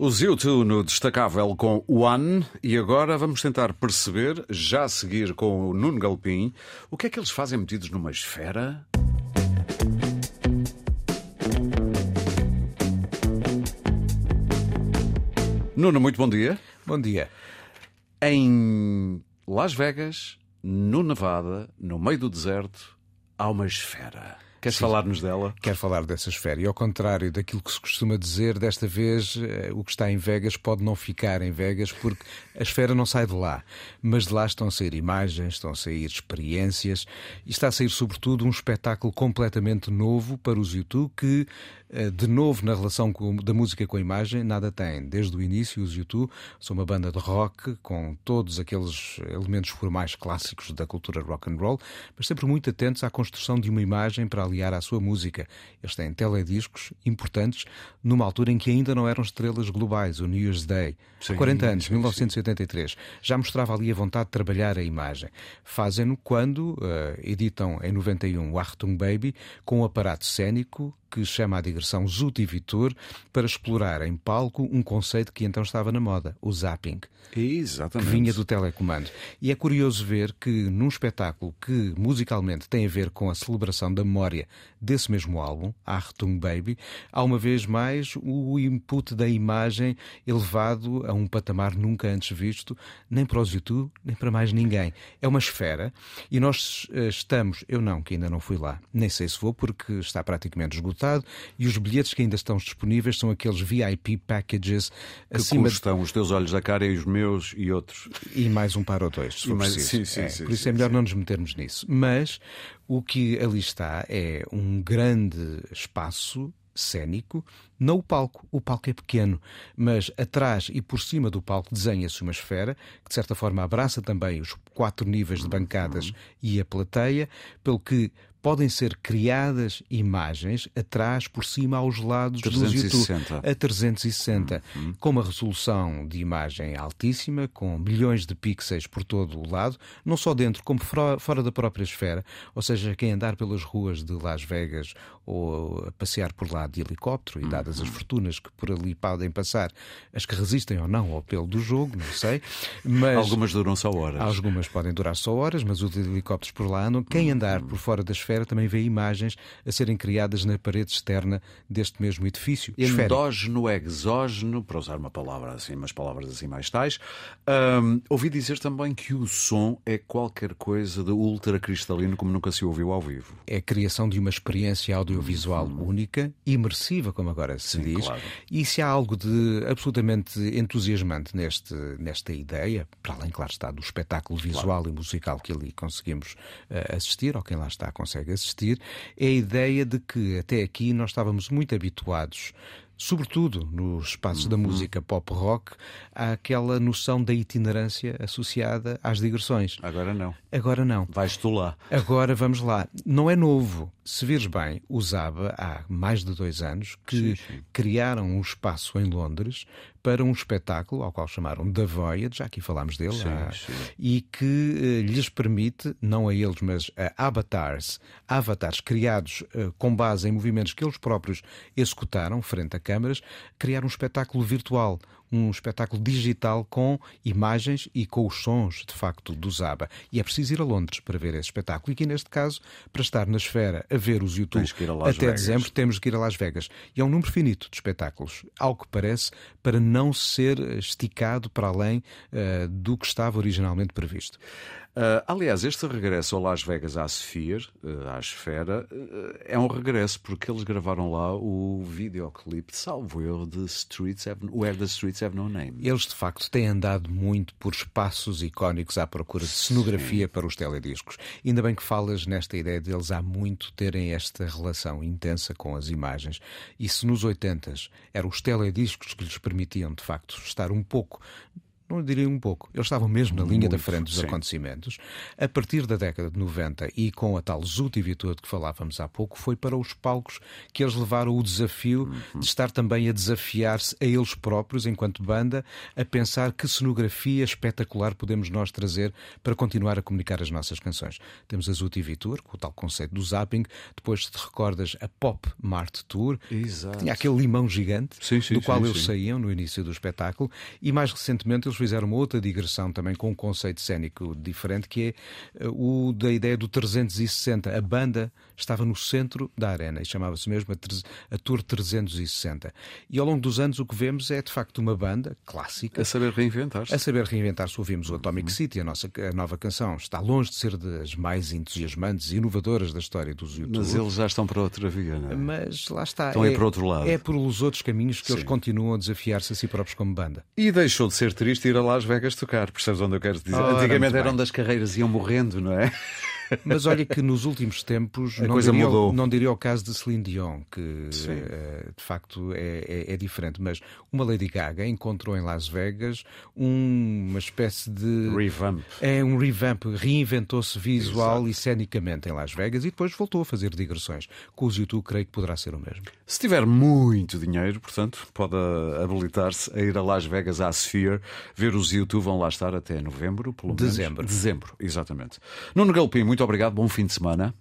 Os YouTube no destacável com One e agora vamos tentar perceber, já a seguir com o Nuno Galpim, o que é que eles fazem metidos numa esfera? Nuno, muito bom dia. Bom dia. Em Las Vegas, no Nevada, no meio do deserto, há uma esfera. Queres falar-nos dela? Quero falar dessa esfera. E ao contrário daquilo que se costuma dizer, desta vez eh, o que está em Vegas pode não ficar em Vegas porque a esfera não sai de lá. Mas de lá estão a sair imagens, estão a sair experiências e está a sair, sobretudo, um espetáculo completamente novo para os YouTube que de novo na relação com, da música com a imagem, nada tem. Desde o início, os YouTube são uma banda de rock com todos aqueles elementos formais clássicos da cultura rock and roll, mas sempre muito atentos à construção de uma imagem para aliar à sua música. Eles têm telediscos importantes numa altura em que ainda não eram estrelas globais, o New Year's Day. Há 40 anos, sim, 1983. Já mostrava ali a vontade de trabalhar a imagem. Fazem-no quando uh, editam em 91 o Achtung Baby com um aparato cênico que chama a digressão Zuti Vitor para explorar em palco um conceito que então estava na moda, o zapping. Exatamente. Que vinha do telecomando. E é curioso ver que num espetáculo que musicalmente tem a ver com a celebração da memória desse mesmo álbum, Achtung Baby, há uma vez mais o input da imagem elevado a um patamar nunca antes visto, nem para os YouTube, nem para mais ninguém. É uma esfera e nós eh, estamos, eu não, que ainda não fui lá, nem sei se vou porque está praticamente esgotado e os bilhetes que ainda estão disponíveis são aqueles VIP packages que acima custam de... os teus olhos da cara e os meus e outros. E mais um par ou dois, se for mais... preciso. Sim, sim, é, sim, por isso é melhor não nos metermos nisso. Mas o que ali está é um grande espaço cênico, não o palco. O palco é pequeno, mas atrás e por cima do palco desenha-se uma esfera que, de certa forma, abraça também os quatro níveis de bancadas e a plateia, pelo que podem ser criadas imagens atrás, por cima, aos lados 360. do YouTube, a 360, uhum. com uma resolução de imagem altíssima, com milhões de pixels por todo o lado, não só dentro como fora da própria esfera, ou seja, quem andar pelas ruas de Las Vegas ou a passear por lá de helicóptero, e dadas as fortunas que por ali podem passar, as que resistem ou não ao pelo do jogo, não sei, mas... Algumas duram só horas. Algumas podem durar só horas, mas os helicópteros por lá andam. Quem andar por fora da esfera também vê imagens a serem criadas na parede externa deste mesmo edifício. Endógeno, exógeno, para usar uma palavra assim, umas palavras assim mais tais. Ouvi dizer também que o som é qualquer coisa de ultra cristalino como nunca se ouviu ao vivo. É a criação de uma experiência audiovisual hum. única, imersiva, como agora se Sim, diz. Claro. E se há algo de absolutamente entusiasmante neste, nesta ideia, para além, claro está, do espetáculo visual claro. e musical que ali conseguimos uh, assistir, ou quem lá está consegue assistir, é a ideia de que até aqui nós estávamos muito habituados sobretudo nos espaços uhum. da música pop rock, há aquela noção da itinerância associada às digressões. Agora não. Agora não. Vais tu lá. Agora vamos lá. Não é novo. Se vires bem, usava há mais de dois anos que sim, sim. criaram um espaço em Londres para um espetáculo ao qual chamaram The Voyage, já aqui falámos dele, sim, há, e que uh, lhes permite, não a eles, mas a avatars, avatares criados uh, com base em movimentos que eles próprios executaram frente a câmaras, criar um espetáculo virtual, um espetáculo digital com imagens e com os sons, de facto, do Zaba. E é preciso ir a Londres para ver esse espetáculo. E aqui, neste caso, para estar na esfera a ver os YouTube até Vegas. dezembro, temos que ir a Las Vegas. E é um número finito de espetáculos, algo que parece, para não ser esticado para além uh, do que estava originalmente previsto. Uh, aliás, este regresso a Las Vegas à Sphere, uh, à Esfera, uh, é um regresso porque eles gravaram lá o videoclipe, salvo erro, de Streets Have, Where the Streets. Eles, de facto, têm andado muito por espaços icónicos à procura de cenografia Sim. para os telediscos. Ainda bem que falas nesta ideia deles há muito terem esta relação intensa com as imagens. E se nos 80 eram os telediscos que lhes permitiam, de facto, estar um pouco não diria um pouco, eles estavam mesmo na linha Muito, da frente dos sim. acontecimentos. A partir da década de 90 e com a tal Zutivitua de que falávamos há pouco, foi para os palcos que eles levaram o desafio uhum. de estar também a desafiar-se a eles próprios, enquanto banda, a pensar que cenografia espetacular podemos nós trazer para continuar a comunicar as nossas canções. Temos a Zutivitur, com o tal conceito do zapping, depois, te recordas, a Pop Mart Tour, Exato. que tinha aquele limão gigante, sim, sim, do qual eles saíam no início do espetáculo, e mais recentemente eles fizeram uma outra digressão também com um conceito cénico diferente, que é eh, o da ideia do 360. A banda estava no centro da arena e chamava-se mesmo a, a Tour 360. E ao longo dos anos o que vemos é de facto uma banda clássica. A saber reinventar-se. A saber reinventar-se. Ouvimos o Atomic uhum. City, a, nossa, a nova canção. Está longe de ser das mais entusiasmantes e inovadoras da história dos YouTube. Mas eles já estão para outra via, não é? Mas lá está. Estão é, aí para outro lado. É por os outros caminhos que Sim. eles continuam a desafiar-se a si próprios como banda. E deixou de ser triste ir a Las Vegas tocar, percebes onde eu quero dizer? Ora, Antigamente eram das carreiras iam morrendo, não é? Mas olha que nos últimos tempos a não, coisa diria, mudou. não diria o caso de Celine Dion, que uh, de facto é, é, é, diferente, mas uma Lady Gaga encontrou em Las Vegas um, uma espécie de. Revamp. É um revamp, reinventou-se visual Exato. e cenicamente em Las Vegas e depois voltou a fazer digressões. Com os YouTube, creio que poderá ser o mesmo. Se tiver muito dinheiro, portanto, pode habilitar-se a ir a Las Vegas à Sphere, ver os YouTube, vão lá estar até novembro, pelo menos. Dezembro. Dezembro, exatamente. Nuno Galpim, muito muito obrigado, bom fim de semana.